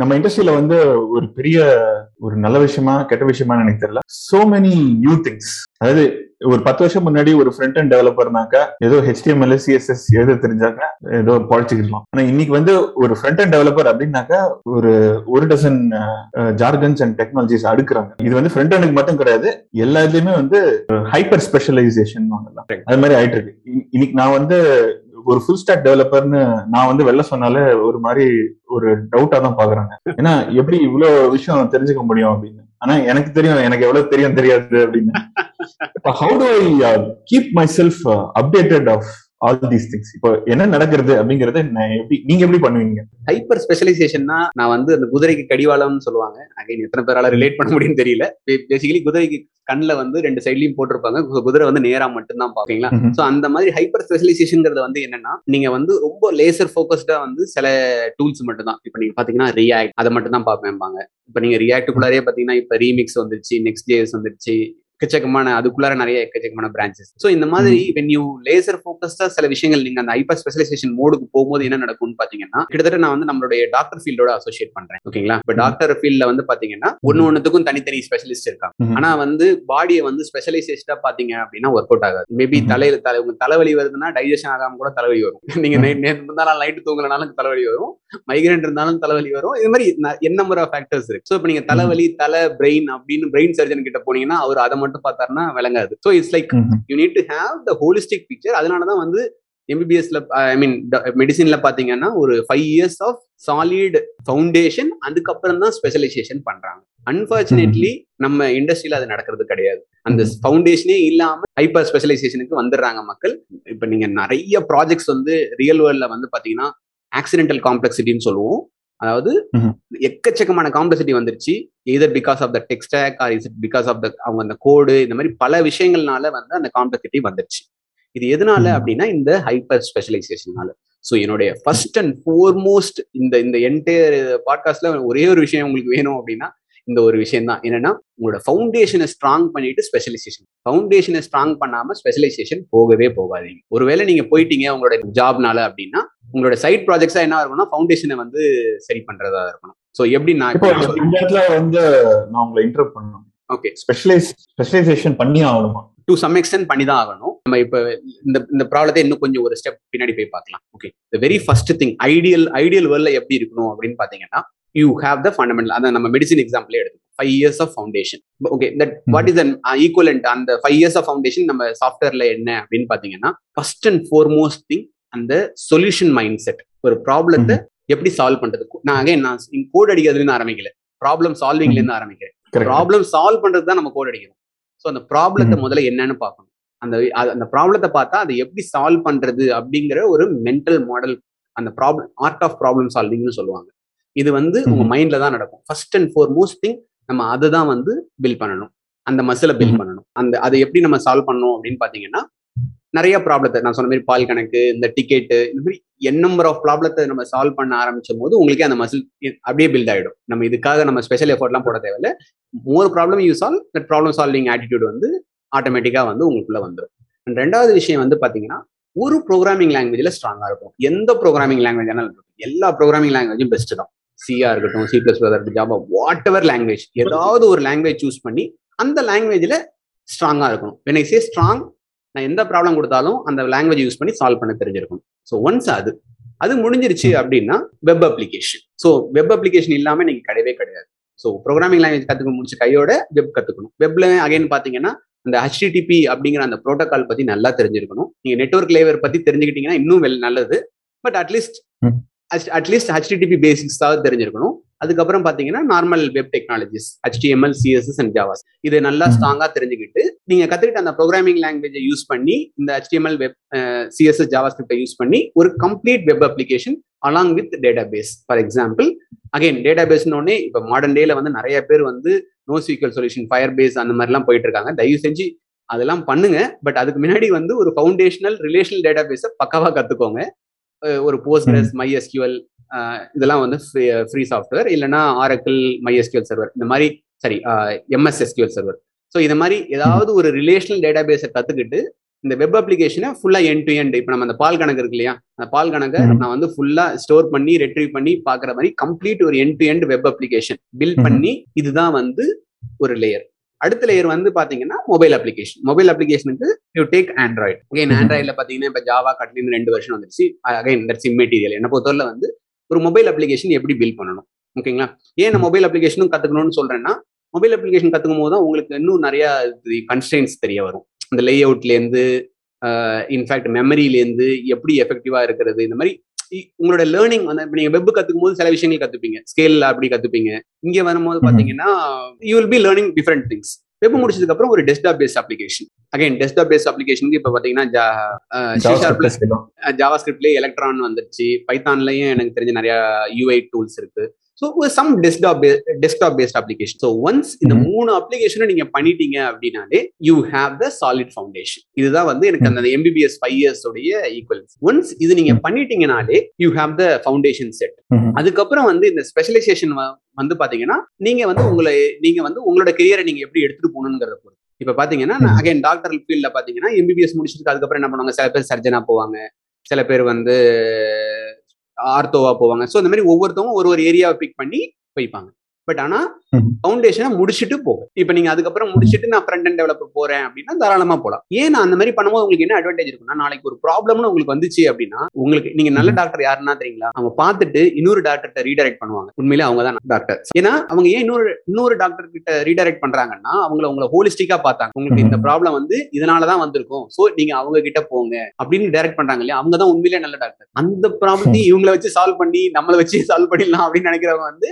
நம்ம இண்டஸ்ட்ரியில வந்து ஒரு பெரிய ஒரு நல்ல விஷயமா கெட்ட விஷயமா எனக்கு தெரியல. சோ மெனி நியூ திங்ஸ் அதாவது ஒரு பத்து வருஷம் முன்னாடி ஒரு ஃப்ரண்ட் அண்ட் டெவலப்பர்னாக்கா ஏதோ ஹெச்டிஎம்எல் சிஎஸ்எஸ் எழுத தெரிஞ்சாக்க ஏதோ பழச்சிக்கலாம் ஆனா இன்னைக்கு வந்து ஒரு ஃப்ரண்ட் அண்ட் டெவலப்பர் அப்படின்னாக்கா ஒரு ஒரு டசன் ஜார்கன்ஸ் அண்ட் டெக்னாலஜிஸ் அடுக்குறாங்க. இது வந்து ஃப்ரண்ட் அண்டுக்கு மட்டும் கிடையாது எல்லா இதுலயுமே வந்து ஹைப்பர் ஸ்பெஷலைசேஷன் அது மாதிரி ஆயிட்டு இருக்கு இன்னைக்கு நான் வந்து ஒரு ஃபுல் ஸ்டாக் டெவலப்பர்னு நான் வந்து வெளில சொன்னாலே ஒரு மாதிரி ஒரு டவுட்டா தான் பாக்குறாங்க ஏன்னா எப்படி இவ்வளவு விஷயம் தெரிஞ்சுக்க முடியும் அப்படின்னு. ஆனா எனக்கு தெரியும் எனக்கு எவ்வளவு தெரியும் தெரியாது அப்படின்னு. How do I keep myself updated of all these things இப்போ என்ன நடக்கிறது அப்படிங்கறத எப்படி நீங்க எப்படி பண்ணுவீங்க? ஹைப்பர் ஸ்பெஷலைசேஷன்னா நான் வந்து அந்த குதிரைக்கு கடிவாளம்னு சொல்லுவாங்க. அகைன் எத்தனை பேரால ரிலேட் பண்ண முடியும்னு தெரியல. பேசிக்கலி குதிரைக்கு கண்ணில் வந்து ரெண்டு சைட்லயும் போட்டிருப்பாங்க. குதிரை வந்து நேரா மட்டும்தான் பாப்பீங்களா. ஸோ அந்த மாதிரி ஹைப்பர் ஸ்பெஷலைசேஷன்ங்கிறது வந்து என்னன்னா நீங்க வந்து ரொம்ப லேசர் ஃபோக்கஸ்டா வந்து சில டூல்ஸ் மட்டும் தான் இப்போ நீங்க பாத்தீங்கன்னா ரியாக்ட் அதை மட்டும் தான் பார்ப்பேன்பாங்க. இப்போ நீங்க ரியாக்டுக்குள்ளாரே பாத்தீங்கன்னா இப்போ ரீமிக்ஸ் வந்துருச்சு நெக்ஸ்ட் ஜேஎஸ் வந்துருச்சு எக்கச்சக்கமான அதுக்குள்ளார நிறைய எக்கச்சக்கமான பிரான்ச்சஸ் ஸோ இந்த மாதிரி வென் யூ லேசர் ஃபோக்கஸ்டா சில விஷயங்கள் நீங்க அந்த ஹைப்பர் ஸ்பெஷலைசேஷன் மோடுக்கு போகும்போது என்ன நடக்கும்னு பாத்தீங்கன்னா கிட்டத்தட்ட நான் வந்து நம்மளுடைய டாக்டர் ஃபீல்டோட அசோசியேட் பண்றேன். ஓகேங்களா இப்போ டாக்டர் ஃபீல்ட்ல வந்து பாத்தீங்கன்னா ஒன்னு ஒன்னுத்துக்கும் தனித்தனி ஸ்பெஷலிஸ்ட் இருக்காங்க. ஆனா வந்து பாடியை வந்து ஸ்பெஷலைசேஷடா பாத்தீங்க அப்படின்னா ஒர்க் அவுட் ஆகாது. மேபி. தலையில தலை உங்க தலைவலி வருதுன்னா டைஜஷன் ஆகாம கூட தலைவலி வரும். நீங்க நைட் நேற்று இருந்தாலும் நைட்டு தூங்கலனாலும் தலைவலி வரும். மைக்ரேன் இருந்தாலும் தலைவலி வரும். இது மாதிரி ந- என் நம்பர் ஆஃப் ஃபேக்டர்ஸ் இருக்கு. ஸோ இப்போ நீங்க தலைவலி தலை பிரெயின் அப்படின்னு பிரெயின் சர்ஜன் கிட்ட போனீங்கன்னா அவர் அதை மட்டும் பார்த்தாருன்னா விளங்காது. So it's like. You need to have the holistic picture அதனால தான் வந்து எம்பிபிஎஸ்ல ஐ மீன் மெடிசின்ல பாத்தீங்கன்னா ஒரு five years of solid foundation அதுக்கப்புறம் தான் ஸ்பெஷலைசேஷன் பண்றாங்க. அன்பார்ச்சுனேட்லி நம்ம இண்டஸ்ட்ரியில அது நடக்கிறது கிடையாது. அந்த ஃபவுண்டேஷனே இல்லாம ஹைப்பர் ஸ்பெஷலைசேஷனுக்கு வந்துடுறாங்க மக்கள். இப்ப நீங்க நிறைய ப்ராஜெக்ட்ஸ் வந்து ரியல் வேர்ல்ட்ல வந்து பாத்தீங்கன்னா ஆக்சிடென்டல் காம்ப்ளெக்சிட்டின்னு சொல்லுவோம். அதாவது. எக்கச்சக்கமான காம்ப்ளெக்சிட்டி வந்துருச்சு. Either because of the tech stack or is it because of the அவங்க அந்த கோடு இந்த மாதிரி பல விஷயங்கள்னால வந்து அந்த காம்ப்ளெக்சிட்டி வந்துருச்சு. இது எதனால. அப்படின்னா இந்த ஹைப்பர் ஸ்பெஷலைசேஷனால ஸோ என்னுடைய ஃபர்ஸ்ட் அண்ட் ஃபோர்மோஸ்ட் இந்த இந்த என்டையர் பாட்காஸ்ட்ல ஒரே ஒரு விஷயம் உங்களுக்கு வேணும் அப்படின்னா இந்த ஒரு விஷயம் தான் என்னன்னா உங்களோட ஃபவுண்டேஷனை ஸ்ட்ராங் பண்ணிட்டு ஸ்பெஷலைசேஷன் ஃபவுண்டேஷனை ஸ்ட்ராங் பண்ணாம ஸ்பெஷலைசேஷன் போகவே போகாதீங்க. ஒருவேளை நீங்க போயிட்டீங்க உங்களோட ஜாப்னால அப்படின்னா உங்களோட சைட் ப்ராஜெக்ட்ஸா என்ன இருக்கணும்னா ஃபவுண்டேஷனை வந்து சரி பண்றதா இருக்கணும். ஸோ எப்படி நான் இந்த இடத்துல வந்து நான் உங்களை இன்டர் பண்ணணும். ஓகே ஸ்பெஷலைஸ் ஸ்பெஷலைசேஷன் பண்ணி ஆகணுமா? டு சம் எக்ஸ்டென்ட் பண்ணி தான் ஆகணும். நம்ம இப்போ இந்த இந்த ப்ராப்ளத்தை இன்னும் கொஞ்சம் ஒரு ஸ்டெப் பின்னாடி போய் பார்க்கலாம். Okay the very first thing ideal ideal வேர்ல்ட்ல எப்படி இருக்கணும் அப்படின்னு பாத்தீங்கன்னா யூ ஹேவ் த ஃபண்டமெண்டல் அதான் நம்ம மெடிசின் எக்ஸாம்பிளே எடுத்துக்கோம் five years of foundation okay that what is equivalent அந்த ஃபைவ் இயர்ஸ் ஆஃப் ஃபவுண்டேஷன் நம்ம சாஃப்ட்வேர்ல என்ன அப்படின்னு பாத்தீங்கன்னா ஃபர்ஸ்ட் அண்ட் ஃபோர்மோஸ்ட் திங் அந்த சொல்யூஷன் மைண்ட் செட் ஒரு ப்ராப்ளத்தை எப்படி சால்வ் பண்றது நான் அகைன் நான் கோட் அடிக்கிறதுல இருந்து ஆரம்பிக்கல. ப்ராப்ளம் சால்விங்ல இருந்து ஆரம்பிக்கிறேன். ப்ராப்ளம் சால்வ் பண்றது தான் நம்ம கோட் அடிக்கிறோம். ஸோ அந்த ப்ராப்ளத்தை முதல்ல என்னன்னு பார்க்கணும். அந்த அந்த ப்ராப்ளத்தை பார்த்தா அதை எப்படி சால்வ் பண்றது அப்படிங்கிற ஒரு மென்டல் மாடல் அந்த ப்ராப்ளம் ஆர்ட் ஆஃப் ப்ராப்ளம் சால்விங்னு சொல்லுவாங்க. இது வந்து உங்க. மைண்ட்ல தான் நடக்கும். ஃபர்ஸ்ட் அண்ட் ஃபோர்மோஸ்ட் திங் நம்ம அதை தான் வந்து பில் பண்ணணும். அந்த மசிலை பில். பண்ணணும். அந்த அதை எப்படி நம்ம சால்வ் பண்ணணும் அப்படின்னு பாத்தீங்கன்னா நிறைய ப்ராப்ளத்தை நான் சொன்ன மாதிரி பால் கணக்கு இந்த டிக்கெட்டு இந்த மாதிரி என் நம்பர் ஆஃப் ப்ராப்ளத்தை நம்ம சால்வ் பண்ண ஆரம்பிச்சும் போது உங்களுக்கே அந்த மசில் அப்படியே பில்ட் ஆகிடும் நம்ம இதுக்காக நம்ம ஸ்பெஷல் எஃபர்ட்லாம் போட தேவையில்ல. More problem you solve that problem solving attitude வந்து ஆட்டோமேட்டிக்காக வந்து உங்களுக்குள்ளே வந்துடும் அண்ட் ரெண்டாவது விஷயம் வந்து பார்த்தீங்கன்னா ஒரு ப்ரோக்ராமிங் லாங்குவேஜில் ஸ்ட்ராங்காக இருக்கும். எந்த ப்ரோக்ராமிங் லாங்குவேஜ் ஆனாலும் எல்லா ப்ரோக்ராமிங் லாங்குவேஜும் பெஸ்ட் தான். சிஆ இருக்கட்டும் சி பிளஸ் இருக்கட்டும் ஜாபா வாட் எவர் லாங்குவேஜ் ஏதாவது ஒரு லாங்குவேஜ் சூஸ் பண்ணி அந்த லாங்குவேஜில் ஸ்ட்ராங்காக இருக்கணும். When I சே ஸ்ட்ராங் நான் எந்த ப்ராப்ளம் கொடுத்தாலும் அந்த லாங்குவேஜ் யூஸ் பண்ணி சால்வ் பண்ண தெரிஞ்சிருக்கணும். ஸோ ஒன்ஸ் அது அது முடிஞ்சிருச்சு அப்படின்னா web application so web application இல்லாம நீங்க கிடையவே கிடையாது. ஸோ ப்ரோக்ராமிங் லாங்குவேஜ் கத்துக்க முடிச்ச கையோட வெப் கத்துக்கணும். வெப்ல அகைன் பாத்தீங்கன்னா அந்த HTTP அப்படிங்கிற அந்த ப்ரோட்டோகால் பத்தி நல்லா தெரிஞ்சிருக்கணும். நீங்க நெட்வொர்க் லேயர் பத்தி தெரிஞ்சுக்கிட்டீங்கன்னா இன்னும் வெல் நல்லது. But at least. At least HTTP பேசிக்ஸாவது தெரிஞ்சிருக்கணும். அதுக்கப்புறம் பாத்தீங்கன்னா normal web technologies HTML CSS and ஜாவாஸ் இதை நல்லா ம். ஸ்ட்ராங்கா தெரிஞ்சுக்கிட்டு நீங்க கத்துக்கிட்ட அந்த ப்ரோக்ராமிங் லாங்குவேஜை யூஸ் பண்ணி இந்த HTML வெப் சிஎஸ்எஸ் ஜாவாஸ்கிரிப்டை யூஸ் பண்ணி ஒரு complete web application along with database for example again data பேஸ்னோடனே இப்போ மாடர்ன் டேல வந்து நிறைய பேர் வந்து NoSQL solution Firebase அந்த மாதிரிலாம் போயிட்டு இருக்காங்க தயவு செஞ்சு அதெல்லாம் பண்ணுங்க. பட் அதுக்கு முன்னாடி வந்து ஒரு ஃபவுண்டேஷனல் ரிலேஷனல் டேட்டா பேஸை பக்காவா கத்துக்கோங்க. ஒரு போஸ்ட்கிரஸ் மை. எஸ்கியூஎல் இதெல்லாம் வந்து ஃப்ரீ சாஃப்ட்வேர் இல்லைன்னா ஆரக்கிள் மை எஸ்கியூஎல் சர்வர் இந்த மாதிரி sorry MS SQL server so இந்த மாதிரி ஏதாவது ஒரு ரிலேஷனல் டேட்டா பேஸை கத்துக்கிட்டு இந்த வெப் அப்ளிகேஷனை ஃபுல்லா என் டு எண்ட் இப்போ நம்ம அந்த பால் கணக்கு இருக்கு இல்லையா? அந்த பால் கணக்கை. நான் வந்து ஃபுல்லா ஸ்டோர் பண்ணி ரெட்ரீவ் பண்ணி பாக்குற மாதிரி கம்ப்ளீட் ஒரு end to end web application build. பண்ணி இதுதான் வந்து ஒரு லேயர் அடுத்த லேயர் வந்து பாத்தீங்கன்னா மொபைல் அப்ளிகேஷன் மொபைல் அப்ளிகேஷனுக்கு யூ டேக் ஆண்ட்ராய்டு அகைன். ஆண்ட்ராய்டில் பாத்தீங்கன்னா இப்போ ஜாவா கட்லின் ரெண்டு வருஷம் வந்துருச்சு. அகைன் தட்ஸ் இம்மெட்டீரியல் என்ன பொறுத்தவரை வந்து ஒரு மொபைல் அப்ளிகேஷன் எப்படி பில்ட் பண்ணணும்? ஓகேங்களா? ஏன் நான் மொபைல் அப்ளிகேஷனும் கத்துக்கணும்னு சொல்றேன்னா மொபைல் அப்ளிகேஷன் கத்துக்கும் போது தான் உங்களுக்கு இன்னும் நிறைய கன்ஸ்டன்ஸ் தெரிய வரும். அந்த லே அவுட்லேருந்து இன்ஃபேக்ட் மெமரியிலேருந்து எப்படி எஃபெக்டிவா இருக்கிறது இந்த மாதிரி உங்களோட லேர்னிங் வந்து இப்போ நீங்க வெப் கத்துக்கும் போது சில விஷயங்கள் கத்துப்பீங்க. ஸ்கேல் அப்படி கத்துப்பீங்க. இங்க வரும்போது. பாத்தீங்கன்னா you will be learning different things web முடிச்சதுக்கு அப்புறம் ஒரு desktop based application again desktop based அப்ளிகேஷனுக்கு இப்போ செய்யலாம். ஜாவா ஸ்கிரிப்ட்லேயே எலக்ட்ரான் வந்துருச்சு பைத்தான்லயும் எனக்கு தெரிஞ்ச நிறைய யூஐ டூல்ஸ் இருக்கு. So some desktop desktop based application so once இந்த ம்ஹும். மூணு அப்ளிகேஷனும் நீங்க பண்ணிட்டீங்க அப்படின்னாலே you have the solid foundation இதுதான் வந்து எனக்கு அந்த எம்பிபிஎஸ் ஃபைவ் இயர்ஸ் உடைய ஈக்குவல் ஒன்ஸ் இது நீங்க பண்ணிட்டீங்கனாலே you have the foundation set. அதுக்கப்புறம் வந்து இந்த ஸ்பெஷலைசேஷன் வந்து பாத்தீங்கன்னா நீங்க வந்து உங்களை நீங்க வந்து உங்களோட கெரியரை நீங்க எப்படி எடுத்துட்டு போகணுங்கிறத பொறுத்து. இப்ப பாத்தீங்கன்னா. அகைன் டாக்டர் ஃபீல்ட்ல பாத்தீங்கன்னா எம்பிபிஎஸ் முடிச்சிட்டு அதுக்கப்புறம் என்ன பண்ணுவாங்க? சில பேர் சர்ஜனா போவாங்க. சில பேர் வந்து ஆர்த்தோவா போவாங்க. ஸோ இந்த மாதிரி ஒவ்வொருத்தவங்க ஒரு ஒரு ஏரியாவை பிக் பண்ணி வைப்பாங்க. பட் ஆனா ம். ஃபவுண்டேஷனை முடிச்சுட்டு போகும் இப்போ நீங்க அதுக்கப்புறம் முடிச்சுட்டு நான் ஃப்ரண்ட் அண்ட் டெவலப்பர் போறேன் அப்படின்னா தாராளமா போலாம். ஏன் நான் அந்த மாதிரி பண்ணும்போது உங்களுக்கு என்ன அட்வான்டேஜ் இருக்குன்னா நாளைக்கு ஒரு ப்ராப்ளம்னு உங்களுக்கு வந்துச்சு அப்படின்னா உங்களுக்கு நீங்க நல்ல. டாக்டர் யாருன்னா தெரியுங்களா? அவங்க பார்த்துட்டு இன்னொரு டாக்டர்கிட்ட ரீடைரக்ட் பண்ணுவாங்க. உண்மையிலே அவங்க தான் டாக்டர் ஏன்னா அவங்க ஏன் இன்னொரு இன்னொரு டாக்டர் கிட்ட ரீடைரக்ட் பண்றாங்கன்னா அவங்கள உங்களை ஹோலிஸ்டிக்கா பார்த்தாங்க. உங்களுக்கு இந்த. ப்ராப்ளம் வந்து இதனாலதான் வந்திருக்கும். சோ நீங்க அவங்க கிட்ட போங்க அப்படின்னு டைரக்ட் பண்றாங்க இல்லையா? அவங்க தான் உண்மையிலே நல்ல டாக்டர் அந்த ப்ராப்ளத்தையும் இவங்கள வச்சு சால்வ் பண்ணி நம்மளை வச்சு சால்வ் பண்ணிடலாம் அப்படின்னு நினைக்கிறவங்க வந்து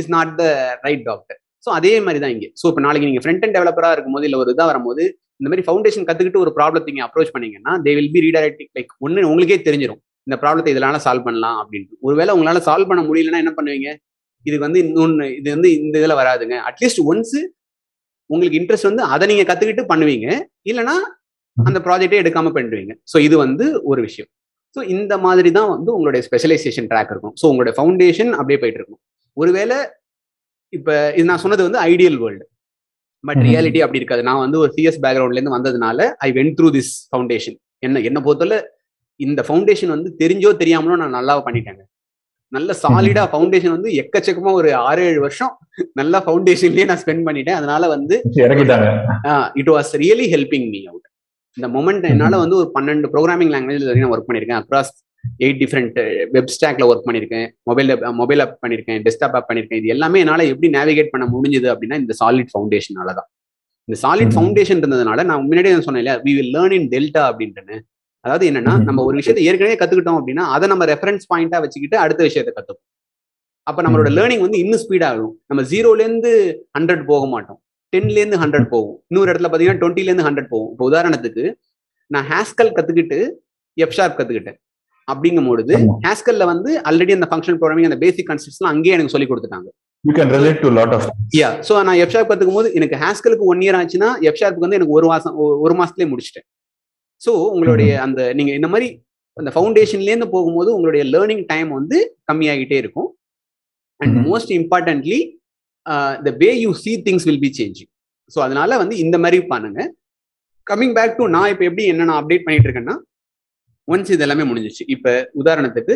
is not the right doctor so அதே மாதிரி தான் இங்கே. ஸோ இப்போ நாளைக்கு நீங்கள் ஃப்ரண்ட் அண்ட் டெவலப்பரா இருக்கும்போது இல்லை ஒரு இதாக வரும்போது இந்த மாதிரி ஃபவுண்டேஷன் கத்துக்கிட்டு ஒரு ப்ராப்ளத்தை நீங்கள் அப்ரோச் பண்ணீங்கன்னா they will be redirecting like ஒன்னு உங்களுக்கே தெரிஞ்சிடும் இந்த ப்ராப்ளத்தை இதனால சால்வ் பண்ணலாம் அப்படின்ட்டு. ஒருவேளை உங்களால சால்வ் பண்ண முடியலன்னா என்ன பண்ணுவீங்க? இது வந்து இன்னொன்று இது வந்து இந்த இதில் வராதுங்க. அட்லீஸ்ட் ஒன்ஸ் உங்களுக்கு இன்ட்ரெஸ்ட் வந்து அதை நீங்க கத்துக்கிட்டு பண்ணுவீங்க. இல்லைனா அந்த ப்ராஜெக்டே எடுக்காம பண்ணிடுவீங்க. ஸோ இது வந்து ஒரு விஷயம். ஸோ இந்த மாதிரி தான் வந்து உங்களுடைய ஸ்பெஷலைசேஷன் ட்ராக் இருக்கும். ஸோ உங்களுடைய ஃபவுண்டேஷன் அப்படியே போயிட்டு இருக்கும். ஒருவேளை இப்ப இது நான் சொன்னது வந்து ஐடியல் வேர்ல்டு பட். ரியாலிட்டி அப்படி இருக்காது. நான் வந்து ஒரு சிஎஸ் பேக்ரவுண்ட்ல இருந்து வந்ததுனால I went through this foundation என்ன என்ன பொறுத்தவரை இந்த ஃபவுண்டேஷன் வந்து தெரிஞ்சோ தெரியாமலோ நான் நல்லா பண்ணிட்டேங்க. நல்ல சாலிடா ஃபவுண்டேஷன் வந்து எக்கச்சக்கமா ஒரு ஆறு ஏழு வருஷம் நல்ல ஃபவுண்டேஷன்லயே நான் ஸ்பெண்ட் பண்ணிட்டேன். அதனால வந்து it was really helping me out இந்த மொமெண்ட் என்னால வந்து ஒரு பன்னெண்டு ப்ரோக்ராமிங் லாங்குவேஜ் வரைக்கும் ஒர்க் பண்ணியிருக்கேன். அக்ராஸ் எயிட் டிஃப்ரெண்ட் வெப் ஸ்டாக்ல ஒர்க் பண்ணியிருக்கேன் மொபைல் மொபைல் ஆப் பண்ணியிருக்கேன் டெஸ்க்டாப் ஆப் பண்ணியிருக்கேன் இது எல்லாமே என்னால எப்படி நேவிகேட் பண்ண முடிஞ்சது அப்படின்னா இந்த சாலிட் ஃபவுண்டேஷனால தான். இந்த சாலிட். ஃபவுண்டேஷன் இருந்ததுனால நான் முன்னாடியே சொன்னேன் இல்லையா we will learn in delta அப்படின்ட்டு அதாவது என்னன்னா. நம்ம ஒரு விஷயத்தை ஏற்கனவே கத்துக்கிட்டோம் அப்படின்னா அதை நம்ம ரெஃபரன்ஸ் பாயிண்டா வச்சுக்கிட்டு அடுத்த விஷயத்தை கத்துப்போம். அப்ப நம்மளோட. லேர்னிங் வந்து இன்னும் ஸ்பீட் ஆகும். நம்ம ஜீரோல இருந்து ஹண்ட்ரட் போக மாட்டோம். டென்ல இருந்து ஹண்ட்ரட் போகும். இன்னொரு இடத்துல பாத்தீங்கன்னா டுவெண்ட்டில இருந்து ஹண்ட்ரட் போகும். இப்போ உதாரணத்துக்கு நான் ஹேஸ்கல் கத்துக்கிட்டு எஃப் ஷார்ப் கத்துக்கிட்டேன். அப்படிங்கும் பொழுது. ஹேஸ்கல்ல வந்து ஆல்ரெடி அந்த ஃபங்க்ஷன் ப்ரோக்ராமிங் அந்த பேசிக் கான்செப்ட்ஸ்லாம் அங்கேயே எனக்கு சொல்லி கொடுத்துட்டாங்க. You can relate to lot of yeah so நான் எஃப் ஷார்ப் கத்துக்கும் போது எனக்கு ஹேஸ்கலுக்கு ஒன் இயர் ஆச்சுன்னா எஃப் ஷார்ப்புக்கு வந்து எனக்கு ஒரு மாசம் ஒரு மாசத்துலயே முடிச்சிட்டேன். ஸோ உங்களுடைய அந்த நீங்க இந்த மாதிரி அந்த ஃபவுண்டேஷன்லேருந்து போகும்போது உங்களுடைய லேர்னிங் டைம் வந்து கம்மியாகிட்டே இருக்கும். And. Most importantly the way you see things will be changing so அதனால வந்து இந்த மாதிரி பண்ணுங்க. கம்மிங் பேக் டு நான் இப்போ எப்படி என்ன நான் அப்டேட் பண்ணிட்டு இருக்கேன்னா ஒன்ஸ் இது எல்லாமே முடிஞ்சிச்சு இப்போ உதாரணத்துக்கு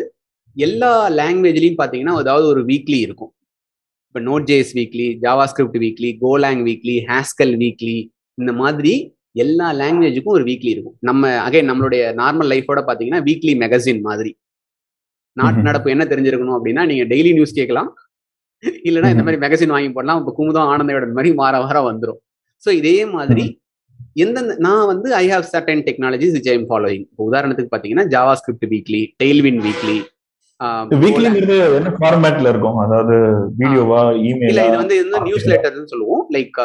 எல்லா லாங்குவேஜ்லையும் பார்த்தீங்கன்னா அதாவது ஒரு வீக்லி இருக்கும். இப்போ Node JS weekly JavaScript weekly Golang weekly Haskell weekly இந்த மாதிரி எல்லா லாங்குவேஜுக்கும் ஒரு வீக்லி இருக்கும். நம்ம அகைன் நம்மளுடைய நார்மல் லைஃபோட பார்த்தீங்கன்னா வீக்லி மேகசின் மாதிரி. நாட்டு. நடப்பு என்ன தெரிஞ்சிருக்கணும் அப்படின்னா நீங்க டெய்லி நியூஸ் கேட்கலாம் இல்லைன்னா இந்த. மாதிரி மேகசின் வாங்கி போடலாம். இப்போ குமுதம் ஆனந்தோட மாதிரி வார வாரம் வந்துடும் ஸோ இதே மாதிரி எந்தெந்த நான் வந்து I have certain technologies which I'm following இப்போ உதாரணத்துக்கு பார்த்தீங்கன்னா JavaScript weekly Tailwind weekly வீக்லிங்கிறது என்ன ஃபார்மேட்ல இருக்கும்? அதாவது வீடியோவா இல்ல இமெயிலா இது வந்து இந்த நியூஸ் லெட்டர்னு சொல்லுவோம். லைக்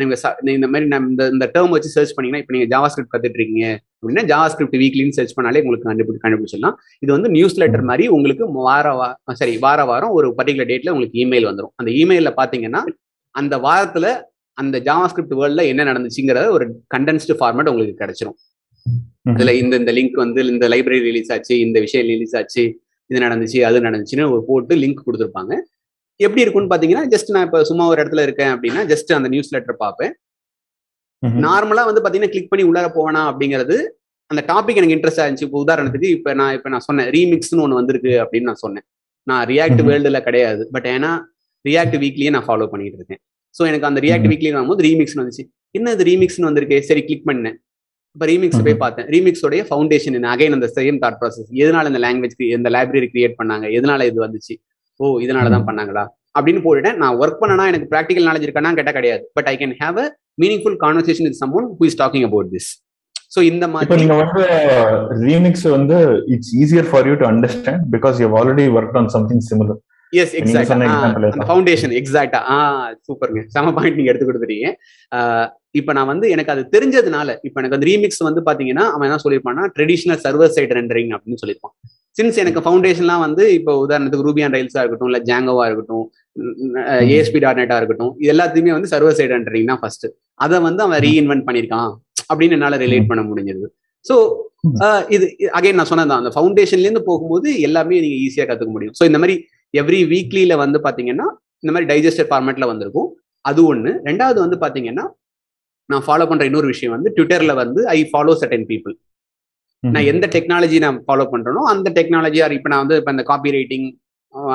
நீங்க இந்த மாதிரி நம்ம இந்த இந்த டேர்ம் வச்சு சர்ச் பண்ணீங்கன்னா இப்போ நீங்க ஜாவா ஸ்கிரிப்ட் கத்துட்டு இருக்கீங்க அப்படின்னா ஜாவா ஸ்கிரிப்ட் வீக்லின்னு சர்ச் பண்ணாலே உங்களுக்கு கண்டுபிடி கண்டுபிடிச்சிடலாம். இது வந்து நியூஸ் லெட்டர் மாதிரி உங்களுக்கு வார வா சரி வார வாரம் ஒரு பர்டிகுலர் டேட்ல உங்களுக்கு இமெயில் வந்துடும் அந்த இமெயில பாத்தீங்கன்னா அந்த வாரத்துல அந்த ஜாவா ஸ்கிரிப்ட் வேர்ல்ட்ல என்ன நடந்துச்சுங்கிறத ஒரு கண்டென்ஸ்டு ஃபார்மேட் உங்களுக்கு கிடைச்சிரும். அதுல இந்த இந்த லிங்க் வந்து இந்த லைப்ரரி ரிலீஸ் ஆச்சு இந்த விஷயம் ரிலீஸ் ஆச்சு இது நடந்துச்சு அது நடந்துச்சுன்னு ஒரு போட்டு லிங்க் கொடுத்துருப்பாங்க. எப்படி இருக்கும்னு பாத்தீங்கன்னா ஜஸ்ட் நான் இப்ப சும்மா ஒரு இடத்துல இருக்கேன் அப்படின்னா ஜஸ்ட் அந்த நியூஸ் லெட்டர் பார்ப்பேன் நார்மலா வந்து பாத்தீங்கன்னா கிளிக் பண்ணி உள்ளார போவேனா அப்படிங்கிறது அந்த டாபிக் எனக்கு இன்ட்ரெஸ்டா இருந்துச்சு. இப்போ உதாரணத்துக்கு இப்போ நான் இப்போ நான் சொன்னேன் ரீமிக்ஸ்னு ஒன்று வந்திருக்கு அப்படின்னு நான் சொன்னேன். நான் ரியாக்ட். வேர்ல்டுல கிடையாது. பட் ஏன்னா ரியாக்ட் வீக்லியே நான் ஃபாலோ பண்ணிட்டு இருக்கேன். ஸோ எனக்கு அந்த ரியாக்ட். வீக்லி வரும்போது ரீமிக்ஸ்னு வந்துச்சு. என்ன இது ரீமிக்ஸ்னு வந்திருக்கு? சரி கிளிக் பண்ணேன் இப்போ ரீமிக்ஸ் போய். பார்த்தேன். ரீமிக்ஸோடைய ஃபவுண்டேஷன் என்ன? அகைன் அந்த சேம் தாட் ப்ராசஸ் எதனால இந்த லாங்குவேஜ் இந்த லைப்ரரி கிரியேட் பண்ணாங்க? எதனால இது வந்துச்சு? ஓ இதனால தான். பண்ணாங்களா? அப்படின்னு போட்டுட்டேன். நான் ஒர்க் பண்ணனா எனக்கு ப்ராக்டிகல் நாலேஜ் இருக்கானா கேட்டால் கிடையாது. But I can have a meaningful conversation with someone who is talking about this so இந்த மாதிரி நீங்க வந்து ரீமிக்ஸ் வந்து it's easier for you to understand because you already work on something similar yes exactly foundation exactly ஆ சூப்பருங்க செம point நீங்க எடுத்து கொடுத்துட்டீங்க. இப்போ நான் வந்து எனக்கு அது தெரிஞ்சதுனால இப்போ எனக்கு அந்த ரீமிக்ஸ் வந்து பாத்தீங்கன்னா அவன் என்ன சொல்லியிருப்பான்னா ட்ரெடிஷனல் சர்வர் சைட் ரெண்டரிங் அப்படின்னு சொல்லியிருப்பான். சின்ஸ் எனக்கு ஃபவுண்டேஷன்லாம் வந்து இப்போ உதாரணத்துக்கு ரூபி அண்ட் ரயில்ஸா இருக்கட்டும் இல்லை ஜாங்கோவா இருக்கட்டும் ஏஎஸ்பி டாட் நெட்டா இருக்கட்டும் இது எல்லாத்தையுமே வந்து சர்வர் சைட் ரெண்டரிங் தான் ஃபர்ஸ்ட் அதை வந்து அவன் ரீஇன்வென்ட் பண்ணியிருக்கான் அப்படின்னு என்னால ரிலேட் பண்ண முடிஞ்சது. ஸோ இது அகைன் நான் சொன்னதான் அந்த ஃபவுண்டேஷன்ல இருந்து போகும்போது எல்லாமே நீங்க ஈஸியா கத்துக்க முடியும். ஸோ இந்த மாதிரி எவ்ரி வீக்லியில வந்து பாத்தீங்கன்னா இந்த மாதிரி டைஜஸ்டர் ஃபார்மேட்ல வந்திருக்கும். அது ஒண்ணு. ரெண்டாவது வந்து பாத்தீங்கன்னா நான் ஃபாலோ பண்ற இன்னொரு விஷயம் வந்து ட்விட்டர்ல வந்து ஐ ஃபாலோ சர்டன் பீப்புள் நான் எந்த டெக்னாலஜி நான் ஃபாலோ பண்றேனோ அந்த டெக்னாலஜி ஆர் இப்போ நான் வந்து இப்போ இந்த காப்பி ரைட்டிங்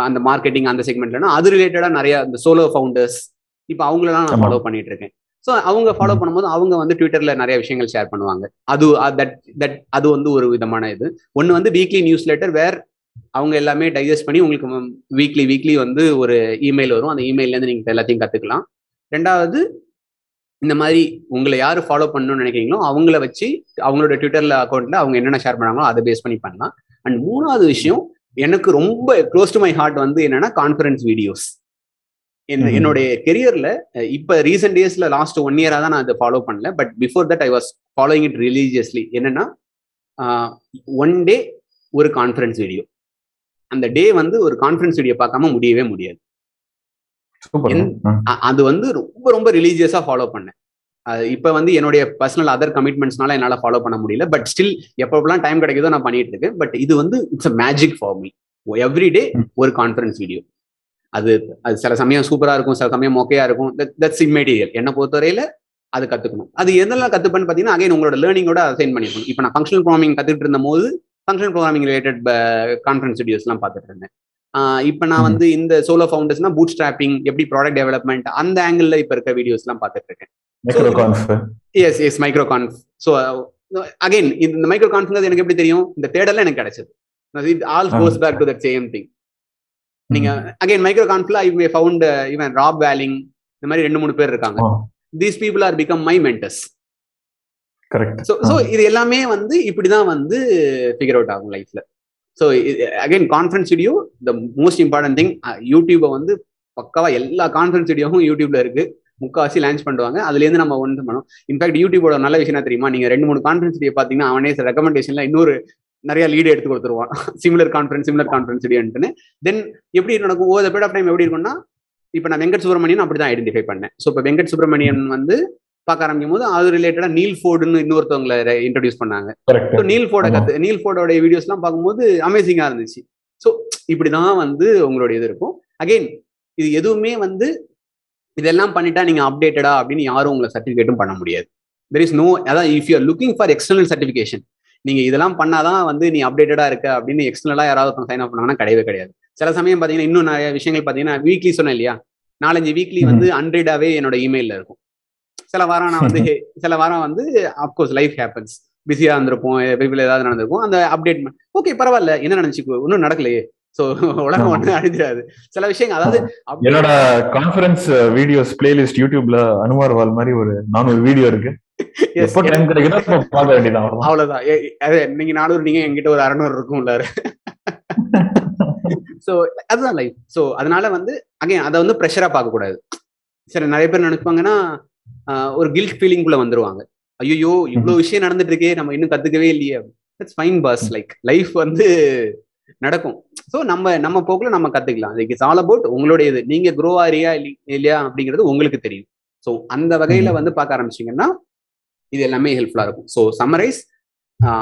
அந்த மார்க்கெட்டிங் அந்த செக்மெண்ட்லனா அது ரிலேட்டடா நிறைய இந்த சோலோ ஃபவுண்டர்ஸ் இப்போ அவங்களெல்லாம் நான். ஃபாலோ பண்ணிட்டு இருக்கேன் ஸோ அவங்க ஃபாலோ. பண்ணும்போது அவங்க வந்து ட்விட்டர்ல நிறைய விஷயங்கள் ஷேர் பண்ணுவாங்க. அது தட் தட் அது வந்து ஒரு விதமான இது. ஒன்று வந்து வீக்லி நியூஸ் லெட்டர் வேர் அவங்க எல்லாமே டைஜஸ்ட் பண்ணி உங்களுக்கு வீக்லி வீக்லி வந்து ஒரு இமெயில் வரும். அந்த இமெயிலேருந்து நீங்கள் எல்லாத்தையும் கற்றுக்கலாம் ரெண்டாவது இந்த மாதிரி உங்களை யார் ஃபாலோ பண்ணணும்னு நினைக்கிறீங்களோ அவங்கள வச்சு அவங்களோட ட்விட்டர்ல அக்கௌண்ட்ல அவங்க என்னென்ன ஷேர் பண்ணாங்களோ அதை பேஸ் பண்ணி பண்ணலாம். அண்ட் மூணாவது விஷயம் எனக்கு ரொம்ப க்ளோஸ் டு மை ஹார்ட் வந்து என்னன்னா கான்ஃபரன்ஸ் வீடியோஸ் ம்ஹும். என்னுடைய கெரியர்ல இப்ப ரீசெண்ட் டேஸ்ல லாஸ்ட் ஒன் இயரா தான் நான் அதை ஃபாலோ பண்ணல. But before that I was following it religiously என்னன்னா ஒன் டே ஒரு கான்ஃபரன்ஸ் வீடியோ அந்த டே வந்து ஒரு கான்ஃபரன்ஸ் வீடியோ பார்க்காம முடியவே முடியாது. அது வந்து ரொம்ப ரொம்ப ரிலீஜியஸா ஃபாலோ பண்ணேன். இப்போ வந்து என்னுடைய பர்சனல் அதர் கமிட்மெண்ட்ஸ்னால என்னால் ஃபாலோ பண்ண முடியல. பட் ஸ்டில் எப்பப்பெல்லாம் டைம் கிடைக்குதோ நான் பண்ணிட்டு இருக்கேன். பட் இது வந்து it's a magic for me every day. ஒரு கான்ஃபரன்ஸ் வீடியோ அது அது சில சமயம் சூப்பரா இருக்கும் சில சமயம் மொக்கையா இருக்கும். தட்ஸ் இம்மீடியல் என்ன பொறுத்தவரையில அது கத்துக்கணும். அது எதெல்லாம் கத்துப்பேன்னு பார்த்தீங்கன்னா அகைன் உங்களோட லேர்னிங்கோட அசைன் பண்ணிக்கணும் இப்போ நான் ஃபங்க்ஷனல் ப்ரோக்ராமிங் கத்துக்கிட்டு இருந்த போது ஃபங்க்ஷனல் ப்ரோக்ராமிங் ரிலேட்டட் கான்ஃபரன்ஸ் வீடியோஸ்லாம் பார்த்துட்டு இருந்தேன். இப்போ நான். வந்து இந்த சோலோ ஃபவுண்டர்ஸ்னா பூட் ஸ்ட்ராப்பிங் எப்படி ப்ராடக்ட் டெவலப்மெண்ட் அந்த ஆங்கிள் இப்போ இருக்க வீடியோஸ்லாம் பார்த்துட்டு இருக்கேன். Yes yes MicroConf so again இந்த மைக்ரோ கான்ஃபரன்ஸ் எனக்கு எப்படி தெரியும்? இந்த தேடல எனக்கு கிடைச்சது. All. Goes back to that same thing நீங்க அகைன் மைக்ரோ கான்ஃப்ல ஐ மே ஃபவுண்ட் இவன் ராப் வேலிங் இந்த மாதிரி ரெண்டு மூணு பேர் இருக்காங்க. These people are become my mentors correct so so இது எல்லாமே வந்து இப்படிதான் வந்து ஃபிகர் அவுட் ஆகும் லைஃப்ல so again conference video the most important thing யூடியூபை வந்து பக்காவா எல்லா கான்ஃபரன்ஸ் வீடியோவும் யூடியூப்ல இருக்கு. முக்காவாசி லான்ச் பண்ணுவாங்க அதுலேருந்து நம்ம ஒன்று பண்ணோம் இன்ஃபேக்ட் யூடியூபோட நல்ல விஷயம் தெரியுமா? நீங்க ரெண்டு மூணு கான்ஃபரன்ஸ் வீடியோ பார்த்தீங்கன்னா அவனே ரெக்கமெண்டேஷன்ல இன்னொரு நிறைய லீடு எடுத்து கொடுத்துருவான். சிமிலர் கான்ஃபரன்ஸ் சிமிலர் கான்ஃபரன்ஸ் வீடியோன்ட்டுன்னு தென் எப்படி நடக்கும்? ஓவர் பீரியட் ஆஃப் டைம் எப்படி இருக்கும்னா இப்போ நான் வெங்கட் சுப்ரமணியன் அப்படி தான் ஐடென்டிஃபை பண்ணேன். ஸோ இப்போ வெங்கட் சுப்ரமணியன் வந்து பார்க்க ஆரம்பிக்கும் போது அது ரிலேட்டடா நீல் ஃபோர்டுன்னு இன்னொருத்தவங்களை இன்ட்ரடியூஸ் பண்ணாங்க. நீல் ஃபோர்டை. கத்து நீல் ஃபோர்டோட வீடியோஸ்லாம் பார்க்கும்போது அமேசிங்கா இருந்துச்சு. ஸோ இப்படிதான் வந்து உங்களுடைய இது இருக்கும். அகைன் இது எதுவுமே வந்து இதெல்லாம் பண்ணிட்டா நீங்க அப்டேட்டடா அப்படின்னு யாரும் உங்களை சர்டிஃபிகேட்டும் பண்ண முடியாது. தெர் இஸ் நோ அதான் if you looking for external certification நீங்க இதெல்லாம் பண்ணாதான் வந்து நீ அப்டேட்டடா இருக்க அப்படின்னு எக்ஸ்டர்னலா யாராவது சைன் அப் பண்ணாங்கன்னா கிடையவே கிடையாது. சில சமயம் பாத்தீங்கன்னா இன்னும் நிறைய விஷயங்கள் பாத்தீங்கன்னா வீக்லி சொன்னேன் இல்லையா? நாலஞ்சு வீக்லி. வந்து அன்ரீடாவே என்னோட இமெயில்ல இருக்கும். சில வாரம் நான் வந்து சில வாரம் வந்து அப்கோர்ஸ் லைஃப் ஹேப்பன்ஸ் பிஸியா இருந்திருப்போம். வீட்டில் ஏதாவது நடந்திருக்கும். அந்த அப்டேட் ஓகே பரவாயில்ல. என்ன நடந்துச்சு? ஒன்றும் நடக்கலையே. ஸோ உலகம். ஒன்றும் அழிஞ்சிடாது. சில விஷயங்கள் அதாவது என்னோட கான்ஃபரன்ஸ் வீடியோஸ் பிளேலிஸ்ட் யூடியூப்ல அனுமார் வால் மாதிரி ஒரு நானூறு வீடியோ இருக்கு. அவ்வளவுதான். நீங்க நானூறு நீங்க என்கிட்ட ஒரு அறநூறு இருக்கும்ல சோ அதுதான் லைஃப் சோ அதனால வந்து அகைன் அதை வந்து ப்ரெஷரா பார்க்க கூடாது சரி நிறைய பேர் நினைப்பாங்கன்னா ஒரு கில்ட் ஃபீலிங் குள்ள வந்துருவாங்க. ஐயோ இவ்வளவு விஷயம் நடந்துட்டு இருக்கே நம்ம இன்னும் கத்துக்கவே இல்லையே. It's fine boss like life வந்து நடக்கும். சோ நம்ம நம்ம போக்குல நம்ம கத்துக்கலாம். லைக் இட்ஸ் ஆல் அபவுட் உங்களுடைய இது நீங்க க்ரோ ஆறியா இல்லையா அப்படிங்கிறது உங்களுக்கு தெரியும். சோ அந்த வகையில வந்து பார்க்க ஆரம்பிச்சீங்கன்னா இது எல்லாமே ஹெல்ப்ஃபுல்லா இருக்கும். ஸோ சம்மரைஸ்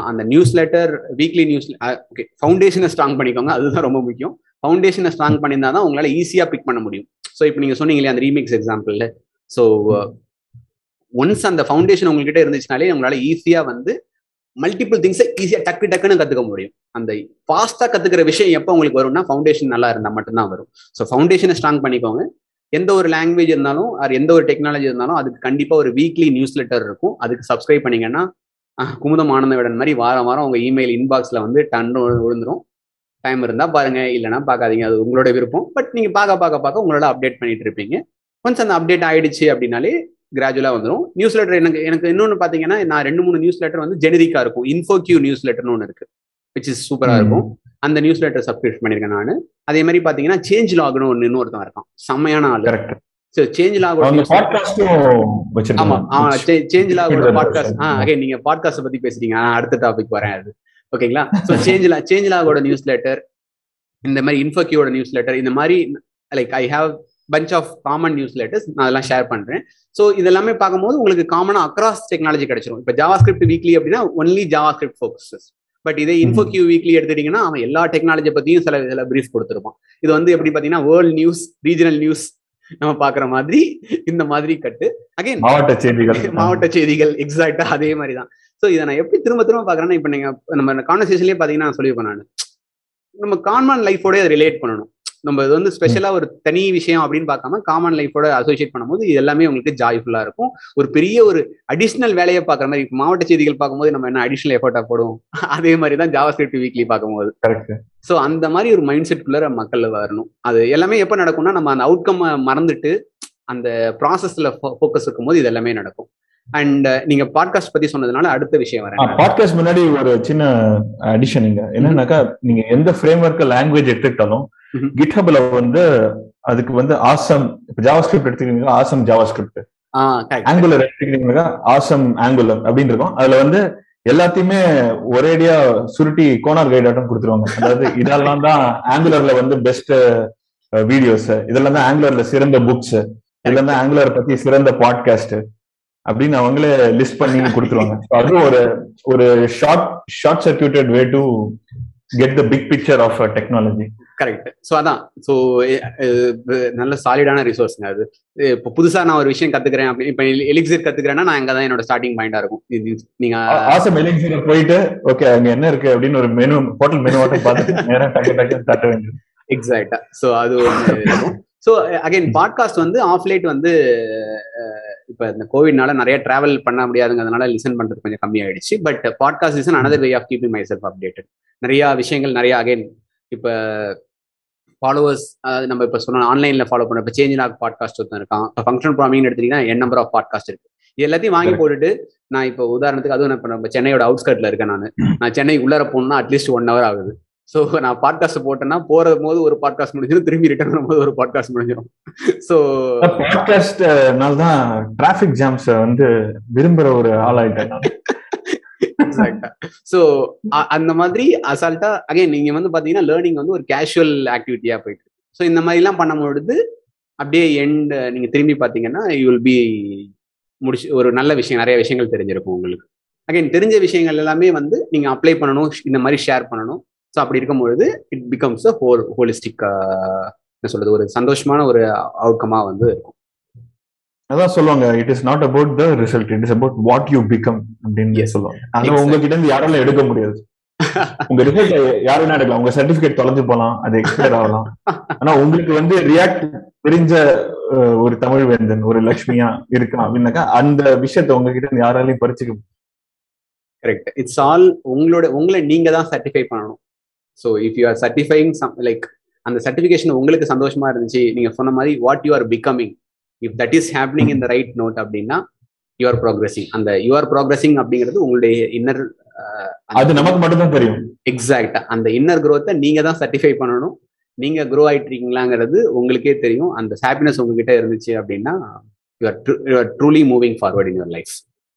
அந்த newsletter weekly news okay ஃபவுண்டேஷனை ஸ்ட்ராங் பண்ணிக்கோங்க. அதுதான் ரொம்ப முக்கியம். ஃபவுண்டேஷனை ஸ்ட்ராங் பண்ணியிருந்தா தான் உங்களால ஈஸியாக பிக் பண்ண முடியும். ஸோ இப்போ நீங்க சொன்னீங்க இல்லையா அந்த ரீமிக்ஸ் எக்ஸாம்பிள்ல ஸோ ஒன்ஸ் அந்த ஃபவுண்டேஷன் உங்ககிட்ட இருந்துச்சுனாலே உங்களால ஈஸியா வந்து மல்டிபிள் திங்ஸை ஈஸியாக டக்கு டக்குன்னு கற்றுக்க முடியும். அந்த ஃபாஸ்ட்டாக கற்றுக்கிற விஷயம் எப்போ உங்களுக்கு வரும்னா ஃபவுண்டேஷன் நல்லா இருந்தால் மட்டும்தான் வரும். ஸோ ஃபவுண்டேஷனை ஸ்ட்ராங் பண்ணிக்கோங்க. எந்த ஒரு லாங்குவேஜ் இருந்தாலும் அது எந்த ஒரு டெக்னாலஜி இருந்தாலும் அதுக்கு கண்டிப்பாக ஒரு வீக்லி நியூஸ் லெட்டர் இருக்கும். அதுக்கு சப்ஸ்கிரைப் பண்ணீங்கன்னா குமுதம் ஆனந்த விடன் மாதிரி வாரம் வாரம் உங்கள் இமெயில் இன்பாக்ஸில் வந்து டன் விழுந்துடும் டைம் இருந்தால் பாருங்க. இல்லைனா பார்க்காதீங்க. அது உங்களோட விருப்பம். பட் நீங்கள் பார்க்க பார்க்க பார்க்க உங்களோட அப்டேட் பண்ணிட்டு இருப்பீங்க. ஒன்ஸ் அந்த அப்டேட் ஆயிடுச்சு அப்படின்னாலே கிராஜுவலா வந்துடும் நியூஸ் லெட்டர் எனக்கு எனக்கு இன்னொன்று பார்த்தீங்கன்னா நான் ரெண்டு மூணு நியூஸ் லெட்டர் வந்து ஜெனரிக்கா இருக்கும். இன்ஃபோக்யூ நியூஸ் லெட்டர்னு ஒன்று இருக்கு விச் இஸ் சூப்பரா இருக்கும். அந்த நியூஸ் லெட்டர் சப்ஸ்கிரிப்ஷன் பண்ணியிருக்கேன் நான். அதே மாதிரி பார்த்தீங்கன்னா சேஞ்ச் லாக்னு ஒன்று இன்னொருத்தன் இருக்கான் செம்மையான ஆள். கரெக்ட் ஸோ சேஞ்ச் லாக் ஆமா. வச்சிருக்காங்க சேஞ்ச் லாகோட பாட்காஸ்ட் ஆ. அகைன் நீங்க பாட்காஸ்ட் பத்தி பேசுறீங்க அடுத்த டாபிக் வரேன் அது. ஓகேங்களா ஸோ சேஞ்ச் லா சேஞ்ச் லாகோட நியூஸ் லெட்டர் இந்த மாதிரி இன்ஃபோக்கியோட நியூஸ் லெட்டர் இந்த மாதிரி like I have bunch of common news லெட்டர்ஸ் நான் அதெல்லாம் ஷேர் பண்றேன். ஸோ இதெல்லாமே பார்க்கும்போது உங்களுக்கு காமனா அக்ராஸ் டெக்னாலஜி கிடைச்சிரும். இப்போ ஜாவா ஸ்கிரிப்ட் வீக்லி அப்படின்னா only JavaScript focuses but இதே இன்ஃபோக்யூ வீக்லி எடுத்துட்டீங்கன்னா அவன் எல்லா டெக்னாலஜி பத்தியும் சில சில பிரீஃப் கொடுத்துருப்பான். இது வந்து எப்படி பாத்தீங்கன்னா வேர்ல்ட் நியூஸ் ரீஜனல் நியூஸ் நம்ம பாக்குற மாதிரி இந்த மாதிரி கட்டு. அகைன் மாவட்ட செய்திகள். மாவட்ட செய்திகள் எக்ஸாக்டா அதே மாதிரி தான். ஸோ இதை நான் எப்படி திரும்ப திரும்ப பாக்குறேன்னா இப்போ நீங்க நம்ம கான்வர்சேஷன்லயே பாத்தீங்கன்னா நான் சொல்லியிருப்பேன் நான். நம்ம காமன் லைஃபோட அதை ரிலேட் பண்ணணும். நம்ம இது வந்து ஸ்பெஷலா ஒரு தனி விஷயம் அப்படின்னு பார்க்காம காமன் லைஃபோட அசோசியேட் பண்ணும்போது இது எல்லாமே உங்களுக்கு ஜாய்ஃபுல்லா இருக்கும். ஒரு பெரிய ஒரு அடிஷ்னல் வேலையை பார்க்குற மாதிரி மாவட்ட செய்திகள் பார்க்கும்போது நம்ம என்ன அடிஷ்னல் எஃபர்ட்டா போடுவோம்? அதே மாதிரி தான் ஜாவா ஸ்கிரிப்ட் வீக்லி பார்க்கும்போது. கரெக்ட் ஸோ அந்த மாதிரி ஒரு மைண்ட் செட்குள்ள மக்கள் வரணும். அது எல்லாமே எப்போ நடக்கும்னா நம்ம அந்த அவுட்கம் மறந்துட்டு அந்த ப்ராசஸ்ல ஃபோக்கஸ் இருக்கும்போது இது எல்லாமே நடக்கும். அண்ட் நீங்க பாட்காஸ்ட் பத்தி சொன்னதுனால அடுத்த விஷயம் வரேன். பாட்காஸ்ட் முன்னாடி ஒரு சின்ன அடிஷன் இங்க. என்னன்னாக்கா நீங்க எந்த ஃப்ரேம் ஒர்க் லாங்குவேஜ் எடுத்துக்கிட்டாலும். கிட்ஹப்ல வந்து அதுக்கு வந்து ஆசம் இப்ப ஜாவா ஸ்கிரிப்ட் எடுத்துக்கிட்டீங்கன்னா ஆசம் ஜாவா ஸ்கிரிப்ட் ஆ கரெக்ட் ஆங்குலர் எடுத்துக்கிட்டீங்கன்னா ஆசம் ஆங்குலர் அப்படின்னு இருக்கும். அதுல வந்து எல்லாத்தையுமே ஒரேடியா சுருட்டி கோனார் கைடாட்டம் கொடுத்துருவாங்க. அதாவது இதெல்லாம் தான் ஆங்குலர்ல வந்து பெஸ்ட் வீடியோஸ் இதெல்லாம் தான் ஆங்குலர்ல சிறந்த புக்ஸ் இதெல்லாம் தான் ஆங்குலர் பத்தி சிறந்த பாட்காஸ்ட் அப்படின்னு அவங்களே லிஸ்ட் பண்ணி கொடுத்துருவாங்க. அது ஒரு ஒரு short short circuited way to get the big picture of technology correct so அதான். ஸோ நல்ல சாலிடான ரிசோர்ஸ்ங்க அது. இப்போ புதுசா நான் ஒரு விஷயம் கத்துக்கிறேன் அப்படி இப்போ எலிக்சிர் கத்துக்கிறேன்னா நான் அங்கே தான் என்னோட ஸ்டார்டிங் பாயிண்டா இருக்கும். இது நீங்க ஆசம் எலிக்ஸில போயிட்டு ஓகே அங்க என்ன இருக்கு அப்படின்னு ஒரு மெனு ஹோட்டல் மெனு மட்டும் பார்த்துட்டு நேரம் டக்கு டக்கு தட்ட வேண்டியது. எக்ஸாக்டா ஸோ அது ஸோ அகைன் பாட்காஸ்ட் வந்து ஆஃப்லைட் வந்து இப்போ இந்த கோவிட்னால நிறைய டிராவல் பண்ண முடியாதுங்கிறதுனால லிசன் பண்றது கொஞ்சம் கம்மியாயிடுச்சு. But podcast is another way of keeping myself updated நிறைய விஷயங்கள் நிறைய அகைன் இப்போ ஃபாலோவர்ஸ் அதாவது நம்ம இப்போ சொன்ன ஆன்லைன்ல ஃபாலோ பண்ண இப்போ சேஞ்ச் லாக் பாட்காஸ்ட் ஒருத்தன் இருக்கான். ஃபங்க்ஷன் ப்ராமிங் எடுத்தீங்கன்னா என் நம்பர் ஆஃப் பாட்காஸ்ட் இருக்கு. இது எல்லாத்தையும் வாங்கி போட்டுட்டு நான் இப்போ உதாரணத்துக்கு அதுவும் இப்போ நம்ம சென்னையோட அவுட்ஸ்கர்ட்ல இருக்கேன் நான். நான் சென்னை உள்ளர போகணும்னா அட்லீஸ்ட் ஒன் ஹவர் ஆகுது. ஸோ நான் பாட்காஸ்ட் போட்டேன்னா போற போது ஒரு பாட்காஸ்ட் முடிஞ்சிடும் திரும்பி ரிட்டர்ன் வரும்போது ஒரு பாட்காஸ்ட் முடிஞ்சிடும். ஸோ பாட்காஸ்ட்னால தான் டிராபிக் ஜாம்ஸ் வந்து விரும்புற ஒரு ஆளாயிட்டேன். ஸோ அந்த மாதிரி அசால்ட்டா அகைன் நீங்க வந்து பாத்தீங்கன்னா லேர்னிங் வந்து ஒரு கேஷுவல் ஆக்டிவிட்டியா போயிட்டு ஸோ இந்த மாதிரிலாம் பண்ணும்பொழுது அப்படியே எண்ட் நீங்க திரும்பி பாத்தீங்கன்னா யூ வில் பி முடிச்சு ஒரு நல்ல விஷயம் நிறைய விஷயங்கள் தெரிஞ்சிருக்கும் உங்களுக்கு. அகைன் தெரிஞ்ச விஷயங்கள் எல்லாமே வந்து நீங்க அப்ளை பண்ணணும் இந்த மாதிரி ஷேர் பண்ணணும். ஸோ அப்படி இருக்கும்பொழுது it becomes a whole holistic என்ன சொல்றது ஒரு சந்தோஷமான ஒரு அவுட்கமா வந்து இருக்கும். அதான் சொல்லுவாங்க it is not about the result it is about what you become அப்படின்னு. சொல்லுவாங்க. அது. உங்ககிட்ட இருந்து யாரால எடுக்க முடியாது. உங்க ரிசல்ட் யாரும் எடுக்கலாம்? உங்க சர்டிபிகேட் தொலைஞ்சு போலாம் அது எக்ஸ்பயர் ஆகலாம். ஆனா உங்களுக்கு வந்து ரியாக்ட் தெரிஞ்ச ஒரு தமிழ் வேந்தன் ஒரு லட்சுமியா இருக்கலாம் அப்படின்னாக்கா அந்த விஷயத்த உங்ககிட்ட யாராலையும் பறிச்சுக்க கரெக்ட் இட்ஸ் ஆல் உங்களோட உங்களை நீங்க தான் சர்டிஃபை பண்ணணும். So if you are certifying some like அந்த சர்டிஃபிகேஷன் உங்களுக்கு சந்தோஷமா இருந்துச்சு நீங்க சொன்ன மாதிரி what you are becoming if that is happening in the right note அப்படின்னா யூ ஆர் ப்ரோக்ரஸிங் அந்த யூ ஆர் ப்ரோக்ரஸிங் அப்படிங்கிறது உங்களுடைய இன்னர் அது நமக்கு மட்டும் தான் தெரியும். எக்ஸாக்டா அந்த இன்னர் growth-அ நீங்க தான் சர்டிஃபை பண்ணணும். நீங்க க்ரோ ஆயிட்டு இருக்கீங்களாங்கிறது உங்களுக்கே தெரியும். அந்த ஹாப்பினஸ் உங்ககிட்ட இருந்துச்சு அப்படின்னா you are truly moving forward in your life